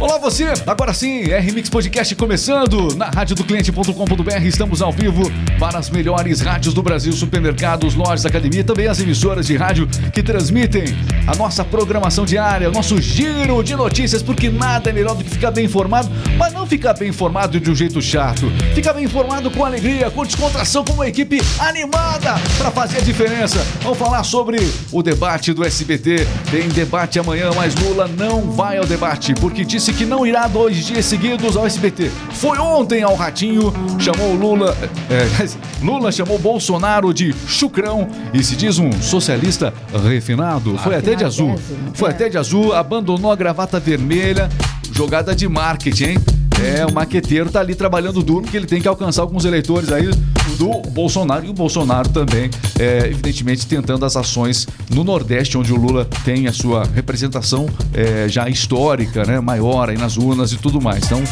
Olá você, agora sim, RMix Podcast começando na radiodocliente.com.br. Estamos ao vivo para as melhores rádios do Brasil, supermercados, lojas, academia e também as emissoras de rádio que transmitem a nossa programação diária, o nosso giro de notícias, porque nada é melhor do que ficar bem informado, mas não ficar bem informado de um jeito chato. Ficar bem informado com alegria, com descontração, com uma equipe animada para fazer a diferença. Vamos falar sobre o debate do SBT. Tem debate amanhã, mas Lula não vai ao debate porque disse que não irá dois dias seguidos ao SBT. Foi ontem ao Ratinho, chamou Lula. É, Lula chamou Bolsonaro de chucrão e se diz um socialista refinado. Foi até de azul. Foi até de azul, abandonou a gravata vermelha. Jogada de marketing, hein? É, o maqueteiro tá ali trabalhando duro porque ele tem que alcançar alguns eleitores aí do Bolsonaro e o Bolsonaro também, é, evidentemente, tentando as ações no Nordeste, onde o Lula tem a sua representação é, já histórica, né, maior aí nas urnas e tudo mais. Então,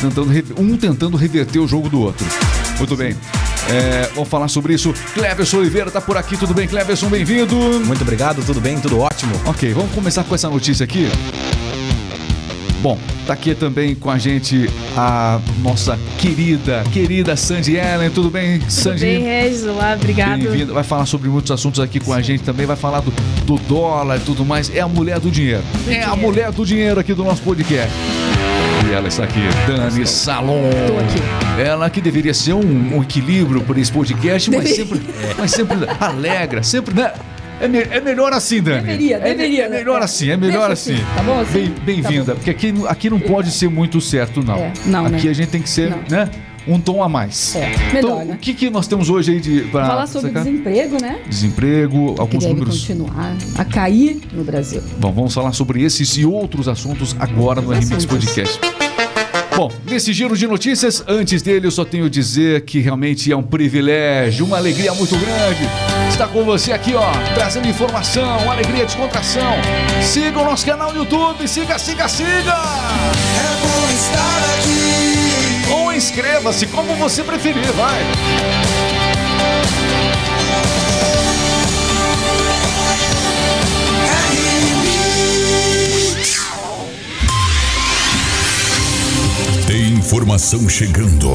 tentando, um tentando reverter o jogo do outro. Muito bem. É, vamos falar sobre isso. Cleverson Oliveira tá por aqui, tudo bem, Cleverson? Bem-vindo. Muito obrigado, tudo bem, tudo ótimo. Ok, vamos começar com essa notícia aqui. Bom, tá aqui também com a gente a nossa querida, querida Sandy Ellen. Tudo bem, Sandy? Tudo bem, Regis? Olá, obrigado. Bem-vinda. Vai falar sobre muitos assuntos aqui com a gente também. Vai falar do, do dólar e tudo mais. É a mulher do dinheiro. Do é dinheiro. a mulher do dinheiro aqui do nosso podcast. E ela está aqui, Dani Salom. Tô aqui. Ela que deveria ser um, um equilíbrio para esse podcast, mas sempre, mas sempre alegra, sempre, né? É, me- é melhor assim, Dani. Deveria, É- deveria, É, né? melhor assim, é melhor Deixa assim. assim, tá bom assim? Bem- Bem-vinda, Tá bom. porque aqui, aqui não pode ser muito certo, não. É, não, aqui né? a gente tem que ser, Não. né? Um tom a mais. É, melhor, então, né? o que, que nós temos hoje aí de pra Falar sobre sacar? desemprego, né? desemprego, Que alguns deve números. continuar a cair no Brasil. Bom, vamos falar sobre esses e outros assuntos agora no Outros RMX assuntos. Podcast. Bom, nesse giro de notícias, antes dele eu só tenho a dizer que realmente é um privilégio, uma alegria muito grande estar com você aqui, ó, trazendo informação, alegria, descontração. Siga o nosso canal no YouTube, siga, siga, siga! É bom estar aqui. Ou inscreva-se, como você preferir, vai! Tem informação chegando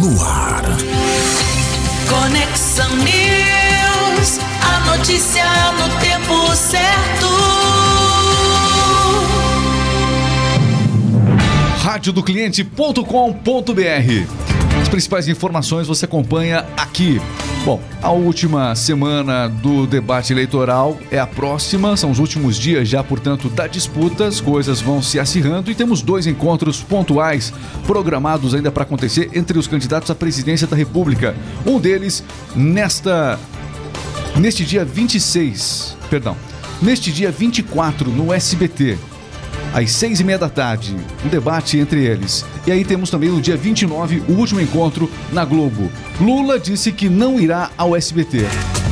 no ar. Conexão News, a notícia no tempo certo. radiodocliente.com.br. As principais informações você acompanha aqui. Bom, a última semana do debate eleitoral é a próxima, são os últimos dias já, portanto, da disputa, as coisas vão se acirrando e temos dois encontros pontuais programados ainda para acontecer entre os candidatos à presidência da República. Um deles nesta neste dia 26, perdão, neste dia 24 no SBT, às seis e meia da tarde, um debate entre eles. E aí temos também no dia 29 o último encontro na Globo. Lula disse que não irá ao SBT.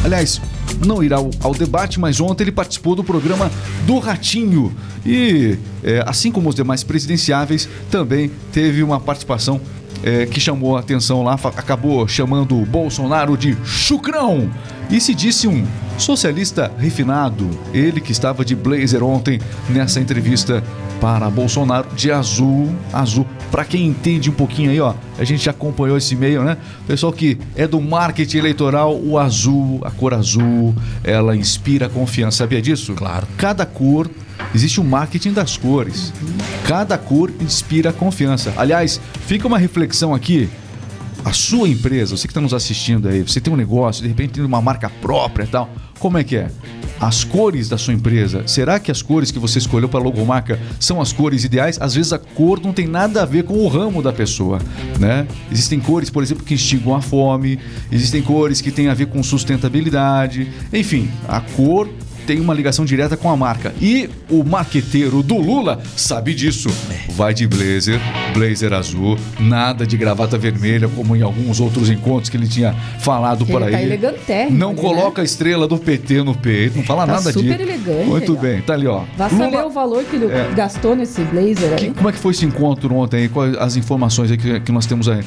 Aliás, não irá ao, ao debate, mas ontem ele participou do programa do Ratinho. E, é, assim como os demais presidenciáveis, também teve uma participação é, que chamou a atenção lá, acabou chamando o Bolsonaro de chucrão. E se disse um socialista refinado, ele que estava de blazer ontem nessa entrevista para Bolsonaro de azul, azul. Para quem entende um pouquinho aí, ó, a gente já acompanhou esse meio, né? Pessoal que é do marketing eleitoral, o azul, a cor azul, ela inspira confiança. Sabia disso? Claro. Cada cor Existe o marketing das cores. Cada cor inspira confiança. Aliás, fica uma reflexão aqui. A sua empresa, você que está nos assistindo aí, você tem um negócio, de repente tem uma marca própria e tal. Como é que é? As cores da sua empresa, será que as cores que você escolheu para a logomarca são as cores ideais? Às vezes a cor não tem nada a ver com o ramo da pessoa, né? Existem cores, por exemplo, que instigam a fome, existem cores que têm a ver com sustentabilidade. Enfim, a cor tem uma ligação direta com a marca. E o marqueteiro do Lula sabe disso. Vai de blazer, blazer azul, nada de gravata vermelha, como em alguns outros encontros que ele tinha falado por Ele aí. tá elegantérrimo Não ali, coloca a estrela do PT no peito, não fala Tá nada super disso. elegante, Muito legal. bem, tá ali, ó. Vá Lula- saber o valor que ele É. gastou nesse blazer que- aí. como é que foi esse encontro ontem aí? Quais as informações que, que nós temos aí?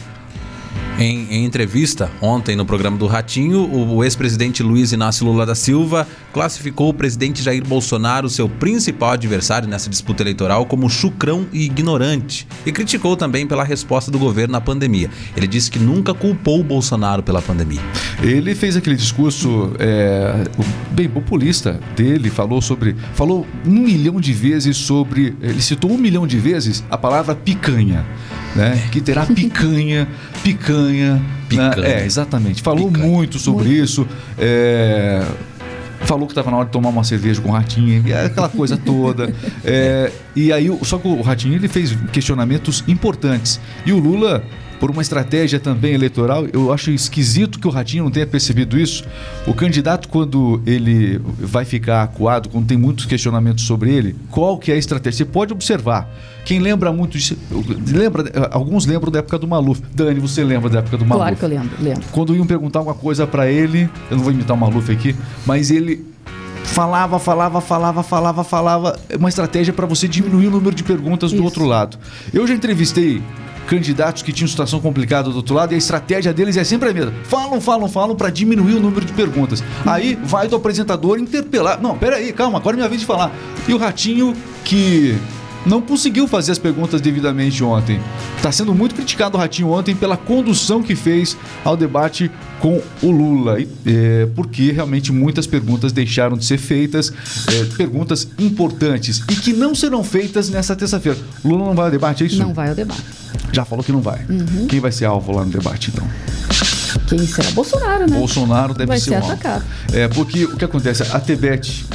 Em, em, entrevista ontem no programa do Ratinho, o ex-presidente Luiz Inácio Lula da Silva classificou o presidente Jair Bolsonaro, seu principal adversário nessa disputa eleitoral, como chucrão e ignorante. E criticou também pela resposta do governo à pandemia. Ele disse que nunca culpou o Bolsonaro pela pandemia. Ele fez aquele discurso é, bem populista dele, falou sobre. falou um milhão de vezes sobre. Ele citou um milhão de vezes a palavra picanha né? Que terá picanha, picanha. Né? picanha. Né? É, exatamente. Falou picanha. muito sobre muito. isso. É, falou que estava na hora de tomar uma cerveja com o Ratinho, aquela coisa toda. É, e aí, só que o Ratinho ele fez questionamentos importantes. E o Lula por uma estratégia também eleitoral. Eu acho esquisito que o Ratinho não tenha percebido isso. O candidato, quando ele vai ficar acuado, quando tem muitos questionamentos sobre ele, qual que é a estratégia? Você pode observar. Quem lembra muito disso, lembra, alguns lembram da época do Maluf. Dani, você lembra da época do Maluf? Claro que eu lembro, lembro. Quando iam perguntar alguma coisa para ele, eu não vou imitar o Maluf aqui, mas ele falava, falava, falava, falava, falava, uma estratégia para você diminuir o número de perguntas Isso. do outro lado. Eu já entrevistei candidatos que tinham situação complicada do outro lado e a estratégia deles é sempre a mesma. Falam, falam, falam para diminuir o número de perguntas. Aí vai do apresentador interpelar. Não, peraí, calma, agora é minha vez de falar. E o Ratinho que não conseguiu fazer as perguntas devidamente ontem. Está sendo muito criticado o Ratinho ontem pela condução que fez ao debate com o Lula, é, porque realmente muitas perguntas deixaram de ser feitas, é, perguntas importantes e que não serão feitas nessa terça-feira. Lula não vai ao debate, é isso? Não vai ao debate. Já falou que não vai. Uhum. Quem vai ser alvo lá no debate, então? Quem será? Bolsonaro, né? Bolsonaro deve vai ser, ser um atacado. Alvo. É, porque o que acontece? A Tebet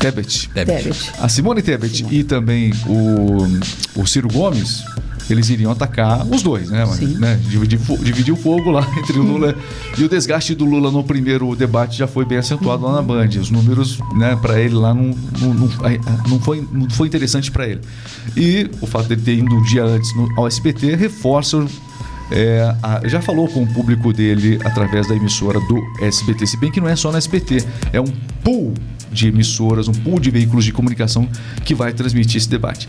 Tebet. Tebet. A Simone Tebet Simone. e também o, o Ciro Gomes, eles iriam atacar os dois, né? né? Dividir, dividir, o fogo lá entre o Lula e o desgaste do Lula no primeiro debate já foi bem acentuado lá na Band. Os números, né, para ele lá não, não, não, não, foi, não foi interessante para ele. E o fato dele ter ido um dia antes no, ao SBT reforça é, a, já falou com o público dele através da emissora do SBT, se bem que não é só na SBT, é um pool de emissoras, um pool de veículos de comunicação que vai transmitir esse debate.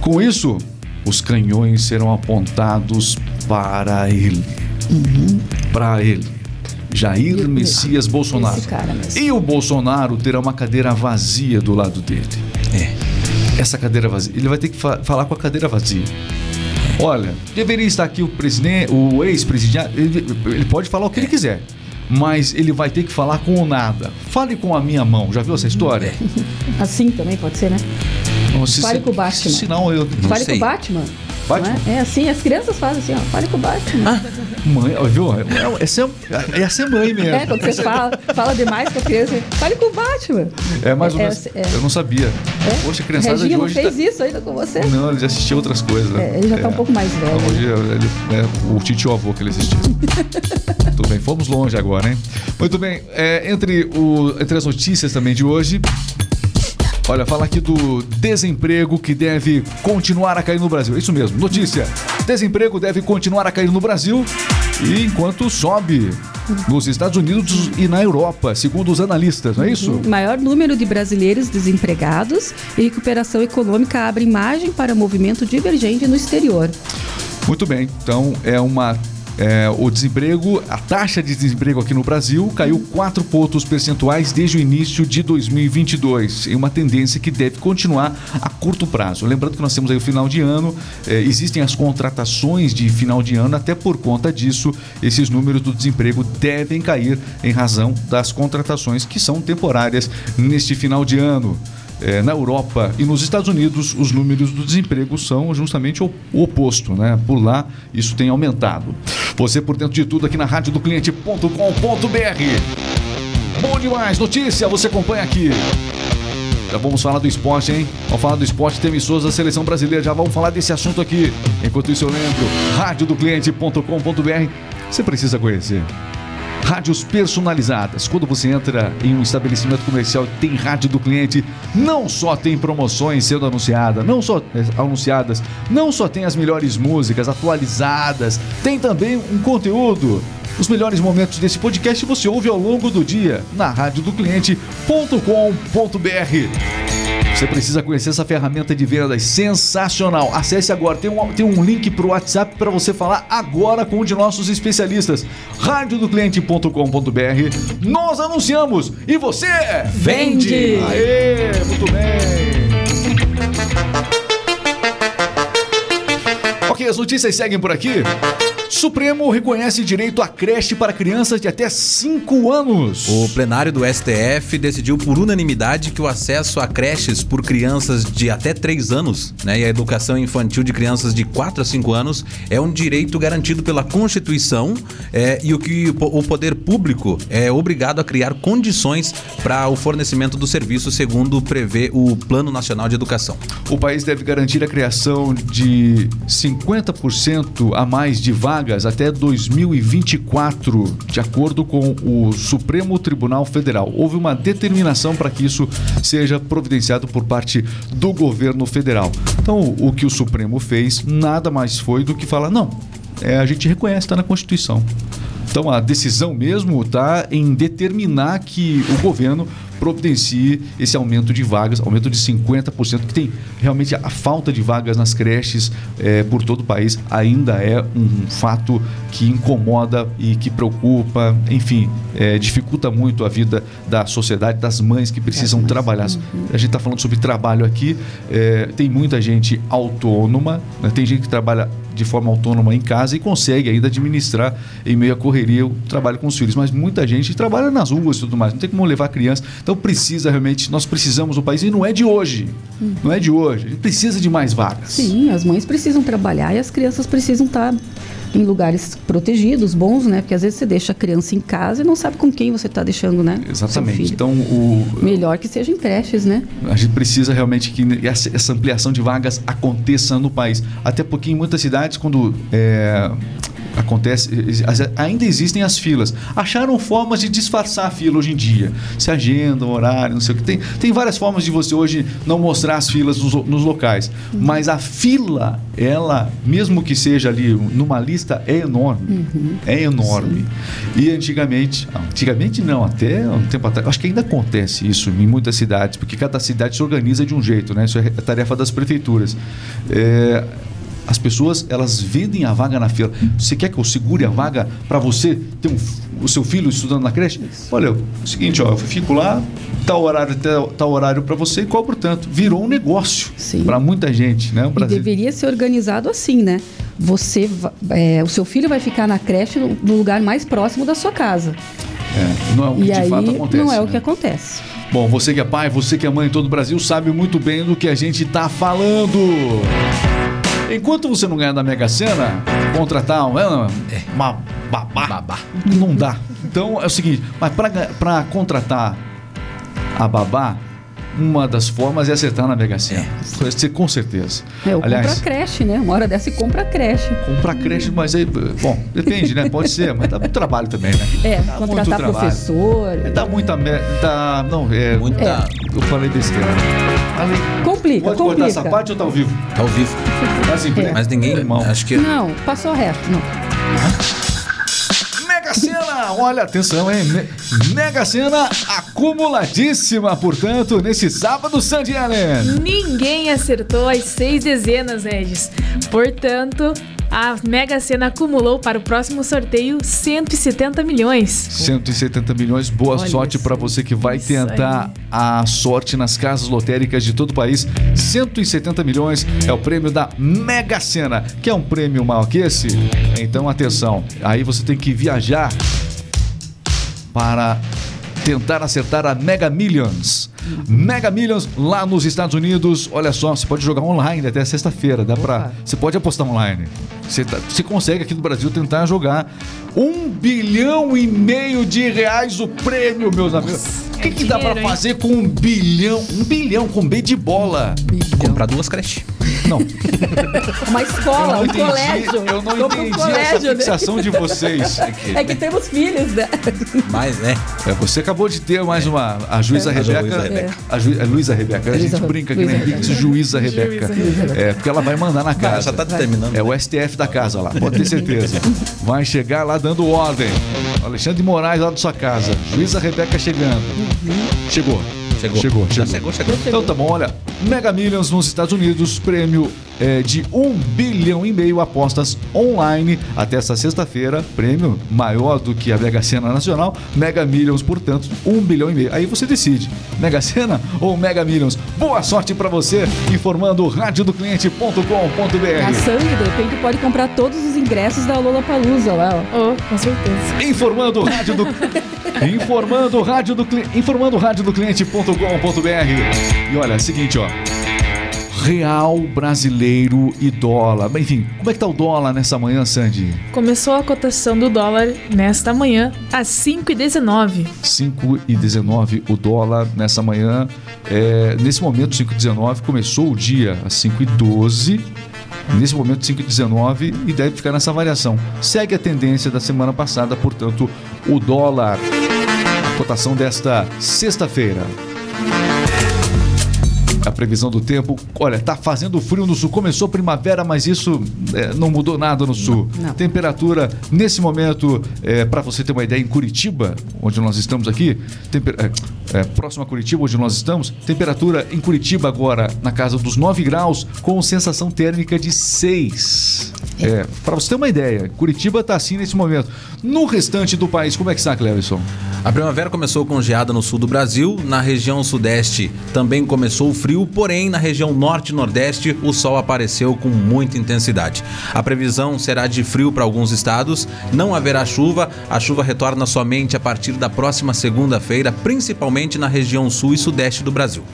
Com isso, os canhões serão apontados para ele. Uhum. Para ele. Jair Messias Bolsonaro. E o Bolsonaro terá uma cadeira vazia do lado dele. É. Essa cadeira vazia. Ele vai ter que fa falar com a cadeira vazia. Olha, deveria estar aqui o presidente, o ex-presidente. Ele, ele, pode falar o que é. ele quiser mas ele vai ter que falar com o nada. Fale com a minha mão. Já viu essa história? Assim também pode ser, né? Não, se, Fale com o Batman. Se não, eu não Fale sei. com o Batman. Batman? É? é? assim, as crianças fazem assim, ó. Fale com o Batman. Ah, mãe, viu? É, essa é mãe mesmo. É, quando você fala, fala demais com a criança, fale com o Batman. É mais ou é, menos. É, é. Eu não sabia. É? Poxa, a criançada Reginho de hoje. não fez tá... isso ainda com você? Não, ele já assistiu outras coisas. Né? É, ele já tá um pouco mais velho. hoje ele, é o tio avô que ele assistiu. Tudo bem, fomos longe agora, hein? Muito bem, entre, o, entre as notícias também de hoje. Olha, fala aqui do desemprego que deve continuar a cair no Brasil. É isso mesmo, notícia. Desemprego deve continuar a cair no Brasil e enquanto sobe nos Estados Unidos e na Europa, segundo os analistas, não é isso? O maior número de brasileiros desempregados e recuperação econômica abre margem para movimento divergente no exterior. Muito bem, então é uma é, o desemprego, a taxa de desemprego aqui no Brasil caiu 4 pontos percentuais desde o início de 2022, em uma tendência que deve continuar a curto prazo. Lembrando que nós temos aí o final de ano, é, existem as contratações de final de ano, até por conta disso, esses números do desemprego devem cair em razão das contratações que são temporárias neste final de ano é, na Europa e nos Estados Unidos, os números do desemprego são justamente o, o, oposto, né? Por lá, isso tem aumentado. Você por dentro de tudo aqui na rádio do cliente.com.br. Bom demais, notícia, você acompanha aqui. Já vamos falar do esporte, hein? Vamos falar do esporte, tem emissoras da seleção brasileira. Já vamos falar desse assunto aqui. Enquanto isso, eu lembro: radiodocliente.com.br. Você precisa conhecer. Rádios personalizadas. Quando você entra em um estabelecimento comercial tem rádio do cliente, não só tem promoções sendo anunciadas, não só é, anunciadas, não só tem as melhores músicas atualizadas, tem também um conteúdo. Os melhores momentos desse podcast você ouve ao longo do dia na radiodocliente.com.br. Você precisa conhecer essa ferramenta de vendas sensacional. Acesse agora, tem um, tem um link para o WhatsApp para você falar agora com um de nossos especialistas. radiodocliente.com.br. Nós anunciamos e você Vende! Aê, muito bem. Ok, as notícias seguem por aqui. Supremo reconhece direito à creche para crianças de até 5 anos. O plenário do STF decidiu por unanimidade que o acesso a creches por crianças de até 3 anos né, e a educação infantil de crianças de 4 a 5 anos é um direito garantido pela Constituição é, e o que o po- o poder público é obrigado a criar condições para o fornecimento do serviço, segundo prevê o Plano Nacional de Educação. O país deve garantir a criação de 50% a mais de vagas até 2024, de acordo com o Supremo Tribunal Federal. Houve uma determinação para que isso seja providenciado por parte do governo federal. Então, o que o Supremo fez nada mais foi do que falar: não, é, a gente reconhece, está na Constituição. Então a decisão mesmo está em determinar que o governo providencie esse aumento de vagas, aumento de 50%, que tem realmente a falta de vagas nas creches eh, por todo o país ainda é um fato que incomoda e que preocupa, enfim, eh, dificulta muito a vida da sociedade, das mães que precisam trabalhar. A gente está falando sobre trabalho aqui, eh, tem muita gente autônoma, né? tem gente que trabalha de forma autônoma em casa e consegue ainda administrar em meio à correria o trabalho com os filhos. Mas muita gente trabalha nas ruas e tudo mais, não tem como levar criança. Então precisa realmente, nós precisamos do país e não é de hoje. Não é de hoje. A gente precisa de mais vagas. Sim, as mães precisam trabalhar e as crianças precisam estar em lugares protegidos, bons, né? Porque às vezes você deixa a criança em casa e não sabe com quem você está deixando, né? Exatamente. Então o, Melhor que seja em creches, né? A gente precisa realmente que essa, essa ampliação de vagas aconteça no país. Até porque em muitas cidades, quando é, acontece, ainda existem as filas. Acharam formas de disfarçar a fila hoje em dia. Se agenda, horário, não sei o que. Tem, tem várias formas de você hoje não mostrar as filas nos, nos locais. Mas a fila, ela, mesmo que seja ali numa lista, é enorme. É enorme. E antigamente, antigamente não, até um tempo atrás, acho que ainda acontece isso em muitas cidades, porque cada cidade se organiza de um jeito, né? Isso é tarefa das prefeituras. É, as pessoas elas vendem a vaga na fila. Você quer que eu segure a vaga para você ter um o seu filho estudando na creche? Olha, é o seguinte, ó, eu fico lá, tal horário, tal, tal horário para você e cobro tanto. Virou um negócio Sim. para muita gente, né? O E deveria ser organizado assim, né? Você, é, o seu filho vai ficar na creche no, no lugar mais próximo da sua casa. É, não é o que e de aí fato acontece. não é o né? que acontece. Bom, você que é pai, você que é mãe em todo o Brasil, sabe muito bem do que a gente está falando. Enquanto você não ganhar da Mega Sena, contratar um- é, uma babá, Babá. não dá. Então é o seguinte, mas para contratar a babá, uma das formas é acertar na Mega Sena. Você com certeza. É, ou Aliás, compra a creche, né? Uma hora dessa e compra a creche. comprar creche, mas aí, bom, depende, né? Pode ser, mas dá muito trabalho também, né? É, Dá contratar professor. Dá muita merda. Dá, não, é. Muita. Eu falei besteira. Complica, pode cortar essa complica. parte ou tá ao vivo? Tá ao vivo. Tá assim, né? Mas ninguém. Irmão. Acho que. Não, passou reto. Não. Mega Sena, olha, atenção, hein? Me- Mega Sena acumuladíssima, portanto, nesse sábado, Sandy Allen. Ninguém acertou as seis dezenas, Regis. Portanto, a Mega Sena acumulou para o próximo sorteio 170 milhões. 170 milhões, boa Olha sorte para você que vai tentar a sorte nas casas lotéricas de todo o país. 170 milhões é o prêmio da Mega Sena, que é um prêmio maior que esse. Então, atenção, aí você tem que viajar para tentar acertar a Mega Millions. Mega Millions lá nos Estados Unidos. Olha só, você pode jogar online até sexta-feira. Dá para, você pode apostar online. Você, tá- você consegue aqui no Brasil tentar jogar um bilhão e meio de reais o prêmio, meus amigos. O que, é que dá para fazer com um bilhão? Um bilhão com B de bola. Comprar duas creches. Não, Uma escola, um entendi, colégio. eu não um entendi essa colégio, né? fixação de vocês. É que temos filhos, né? Mas, né? É, você acabou de ter mais uma. A juíza É. A Rebeca. Rebeca. A ju, é Luísa Rebeca. A gente brinca aqui, né? Luísa Diz Rebeca. Juíza Rebeca. Juíza É, porque ela vai mandar na casa. Já tá terminando. É o STF da casa lá, pode ter certeza. Vai chegar lá dando ordem. Alexandre de Moraes lá da sua casa. Juíza Rebeca chegando. Chegou. Chegou. Chegou, Já chegou. chegou, chegou. Então tá bom, olha. Mega Millions nos Estados Unidos, prêmio é, de um bilhão e meio apostas online até essa sexta-feira. Prêmio maior do que a Mega Sena Nacional. Mega Millions, portanto, um bilhão e meio. Aí você decide, Mega Sena ou Mega Millions. Boa sorte pra você, informando radiodocliente.com.br. A Sandy, de repente, pode comprar todos os ingressos da Lola Palusa lá, ó. Oh, com certeza. Informando o rádio do Informando o rádio do informando rádio do cliente.com.br. E olha, é o seguinte, ó. Real brasileiro e dólar. Enfim, como é que tá o dólar nessa manhã, Sandy? Começou a cotação do dólar nesta manhã às 5h19. 5,19 o dólar nessa manhã. É, nesse momento, 5,19, começou o dia às 5,12. Nesse momento, 5,19 e deve ficar nessa variação. Segue a tendência da semana passada, portanto, o dólar. Cotação desta sexta-feira. A previsão do tempo, olha, tá fazendo frio no sul. Começou primavera, mas isso é, não mudou nada no sul. não. Temperatura nesse momento, para você ter uma ideia, em Curitiba, onde nós estamos aqui, temper- é, é, próximo a Curitiba, onde nós estamos, temperatura em Curitiba agora na casa dos 9 graus, com sensação térmica de 6. É, para você ter uma ideia, Curitiba está assim nesse momento. No restante do país, como é que está, Clevison? A primavera começou com geada no sul do Brasil, na região sudeste também começou o frio, porém na região norte e nordeste o sol apareceu com muita intensidade. A previsão será de frio para alguns estados, não haverá chuva, a chuva retorna somente a partir da próxima segunda-feira, principalmente na região sul e sudeste do Brasil,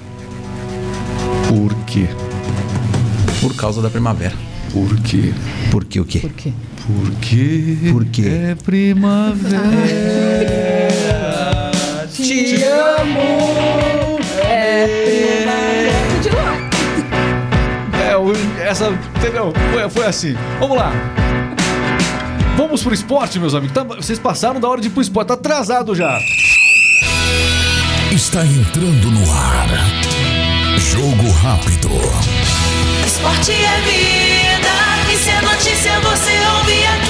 Por quê? por causa da primavera. Por quê? Por que o quê? Por quê? Porque Por quê? é primavera. Te É, essa, entendeu? Foi, foi assim. Vamos lá. Vamos pro esporte, meus amigos. Tá- vocês passaram da hora de ir pro esporte. Tá atrasado já. Está entrando no ar. Jogo rápido. Esporte é vida, e se é notícia você ouve aqui.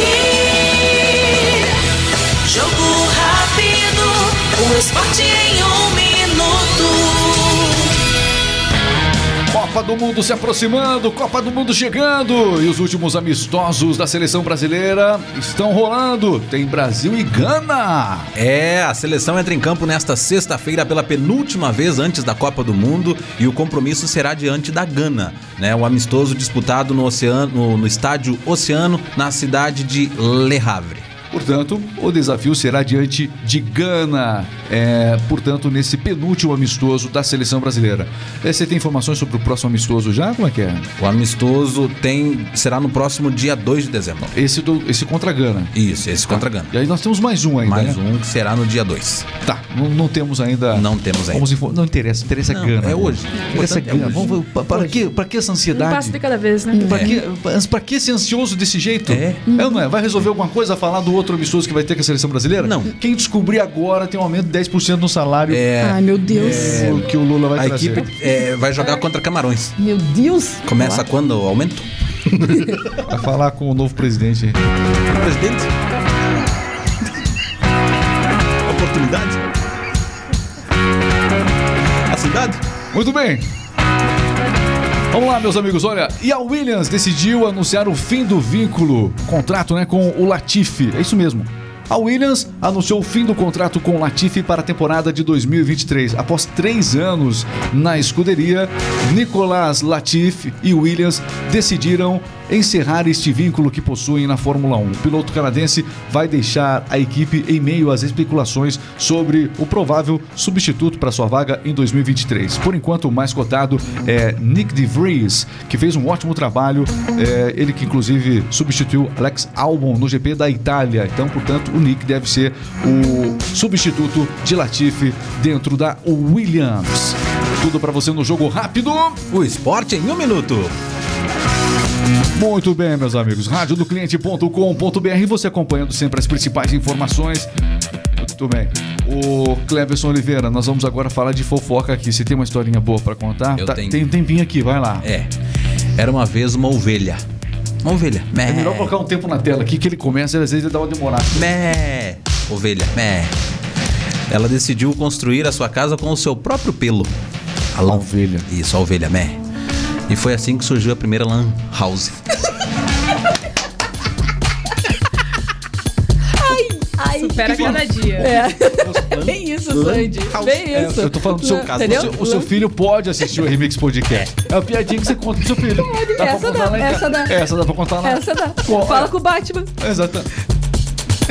Copa do Mundo se aproximando, Copa do Mundo chegando. E os últimos amistosos da seleção brasileira estão rolando. Tem Brasil e Gana. É, a seleção entra em campo nesta sexta-feira pela penúltima vez antes da Copa do Mundo e o compromisso será diante da Gana, né? O amistoso disputado no oceano, no, estádio Oceano, na cidade de Le Havre. Portanto, o desafio será diante de Gana. É, portanto, nesse penúltimo amistoso da seleção brasileira. É, você tem informações sobre o próximo amistoso já? Como é que é? O amistoso tem será no próximo dia 2 de dezembro. Esse, do, esse contra Gana. Isso, esse contra a Gana. E aí nós temos mais um ainda. Mais né? um que será no dia 2. Tá, não, não temos ainda. Não temos ainda. Vamos Não interessa, interessa Não, Gana. é hoje. Interessa é Gana. hoje. Vamos, pra, para, que, para que essa Um ansiedade? passo de cada vez, né? Pra, que, pra que ser ansioso desse jeito? É. não é? Vai resolver alguma coisa falar do outro amistoso que vai ter com a seleção brasileira? Não. Quem descobrir agora tem um aumento de 10% no salário É, Ai, meu Deus. é, que o Lula vai a trazer. equipe é, vai jogar contra Camarões. Meu Deus. Começa quando o aumento? Vai falar com o novo presidente. Presidente? Oportunidade? A cidade? Muito bem. Vamos lá, meus amigos. Olha, e a Williams decidiu anunciar o fim do vínculo, contrato, né, com o Latifi. É isso mesmo. A Williams anunciou o fim do contrato com o Latifi para a temporada de 2023. Após três anos na escuderia, Nicolas Latifi e Williams decidiram encerrar este vínculo que possuem na Fórmula 1. O piloto canadense vai deixar a equipe em meio às especulações sobre o provável substituto para sua vaga em 2023. Por enquanto, o mais cotado é Nick De Vries, que fez um ótimo trabalho. É, ele que inclusive substituiu Alex Albon no GP da Itália. Então, portanto, o Nick deve ser o substituto de Latifi dentro da Williams. Tudo para você no jogo rápido. O esporte em um minuto. Muito bem, meus amigos. Radiodocliente.com.br você acompanhando sempre as principais informações. Muito bem. O Cleverson Oliveira, nós vamos agora falar de fofoca aqui. Você tem uma historinha boa pra contar? Eu tenho. Tem um tempinho aqui, vai lá. É. Era uma vez uma ovelha. Uma ovelha. Mé. É melhor colocar um tempo na tela aqui que ele começa e às vezes ele dá uma demorada. Mé. Ovelha. Mé. Ela decidiu construir a sua casa com o seu próprio pelo. A ovelha. Isso, a ovelha, mé. E foi assim que surgiu a primeira lan house. Ai, Supera cada dia. É. Bem isso, Sandy. Bem É, isso. eu tô falando do seu caso. O Entendeu? seu, o seu filho pode assistir o Remix Podcast. É a piadinha que você conta pro seu filho. Dá Essa contar dá, lá em essa dá. Essa dá pra contar lá. Essa dá. Pô, Fala é. com o Batman. Exato.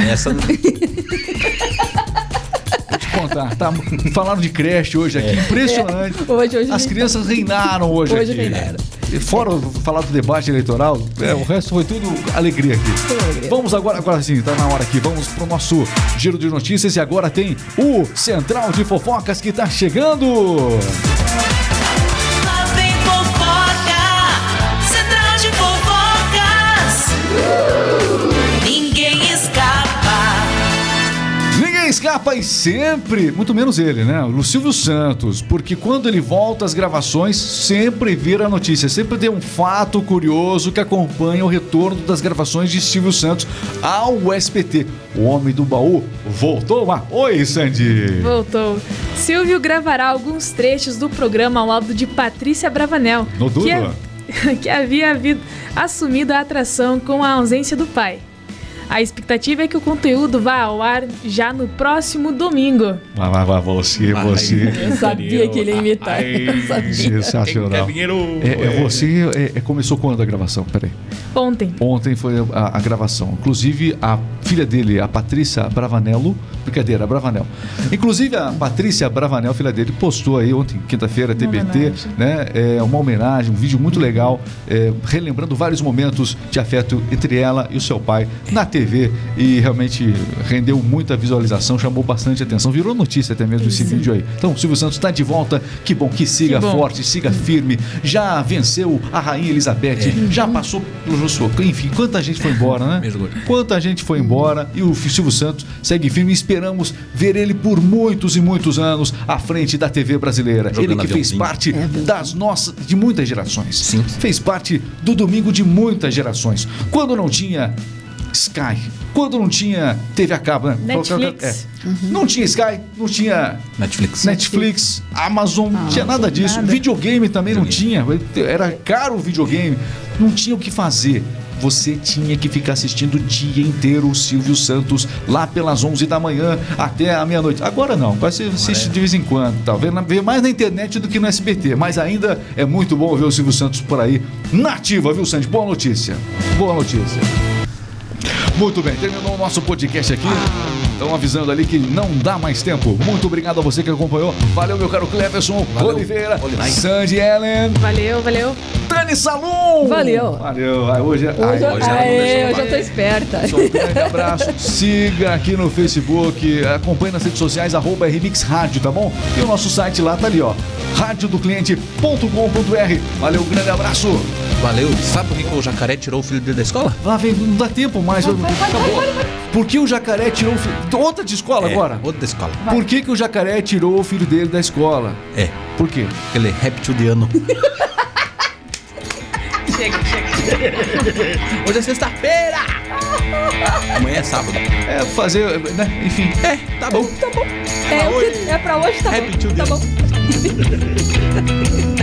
Essa contar. Tá, falaram de creche hoje aqui. Impressionante. Hoje, hoje. As crianças reinaram hoje, Hoje aqui. reinaram. Fora falar do debate eleitoral, é, o resto foi tudo alegria aqui. alegria. Vamos agora, agora sim, tá na hora aqui. Vamos pro nosso giro de notícias e agora tem o Central de Fofocas que tá chegando. E sempre, muito menos ele, né? O Silvio Santos, porque quando ele volta às gravações, sempre vira notícia, sempre tem um fato curioso que acompanha o retorno das gravações de Silvio Santos ao SPT. O homem do baú voltou lá. Oi, Sandy. Voltou. Silvio gravará alguns trechos do programa ao lado de Patrícia Bravanel, No que, é- que havia havido- assumido a atração com a ausência do pai. A expectativa é que o conteúdo vá ao ar já no próximo domingo. Vai, vai, vai, você, você. Eu sabia que ele ia imitar. Eu sabia. Sensacional. É, é você é, é, começou quando a gravação? Peraí. Ontem. Ontem foi a, a gravação. Inclusive, a filha dele, a Patrícia Bravanello, brincadeira, Bravanel. Inclusive, a Patrícia Bravanel, filha dele, postou aí ontem, quinta-feira, TBT, né? É uma homenagem, um vídeo muito legal, é, relembrando vários momentos de afeto entre ela e o seu pai na TV. E realmente rendeu muita visualização, chamou bastante atenção, virou notícia até mesmo esse vídeo aí. Então, o Silvio Santos está de volta. Que bom que siga Que bom. forte, siga firme. Já venceu a Rainha Elizabeth, já passou pelo Josué. Enfim, quanta gente foi embora, né? Quanta gente foi embora e o Silvio Santos segue firme. Esperamos ver ele por muitos e muitos anos à frente da TV brasileira. Jogando ele que fez aviãozinho. parte aviãozinho. das nossas, de muitas gerações. Sim. Fez parte do domingo de muitas gerações. Quando não tinha Sky, quando não tinha TV a cabo, né? Netflix. É. Não tinha Sky, não tinha Netflix. Netflix, Amazon, não tinha nada disso. nada. Videogame também não tinha. Era caro o videogame. Não tinha o que fazer. Você tinha que ficar assistindo o dia inteiro o Silvio Santos lá pelas 11 da manhã até a meia-noite. Agora não, vai ser assiste de vez em quando, tá? Vê mais na internet do que no SBT, mas ainda é muito bom ver o Silvio Santos por aí nativa, viu, Sandy? Boa notícia. Boa notícia. Muito bem, terminou o nosso podcast aqui. Estão avisando ali que não dá mais tempo. Muito obrigado a você que acompanhou. Valeu, meu caro Cleverson Valeu. Oliveira, Oliveira. Sandy Ellen, Valeu, valeu. Dani Salum. Valeu. Valeu. Ai, hoje, é- ai, Hoje, eu- hoje ela não Aê, deixou eu tô esperta. só um grande abraço. Siga aqui no Facebook, acompanhe nas redes sociais, arroba Remix Rádio, tá bom? E o nosso site lá tá ali, ó. radiodocliente.com.br. Valeu, um grande abraço. Valeu. Sabe por que o jacaré tirou o filho dele da escola? Lá vem, não dá tempo mais. Acabou. Por que o jacaré tirou o filho? Outra de escola É, agora. Outra da escola. Por que, que o jacaré tirou o filho dele da escola? É. Por quê? Ele é reptiliano. Chega, chega. Hoje é sexta-feira. Amanhã é sábado. É fazer, né? Enfim. É, tá bom. Tá bom. É, o que é pra hoje, tá bom. Tá bom.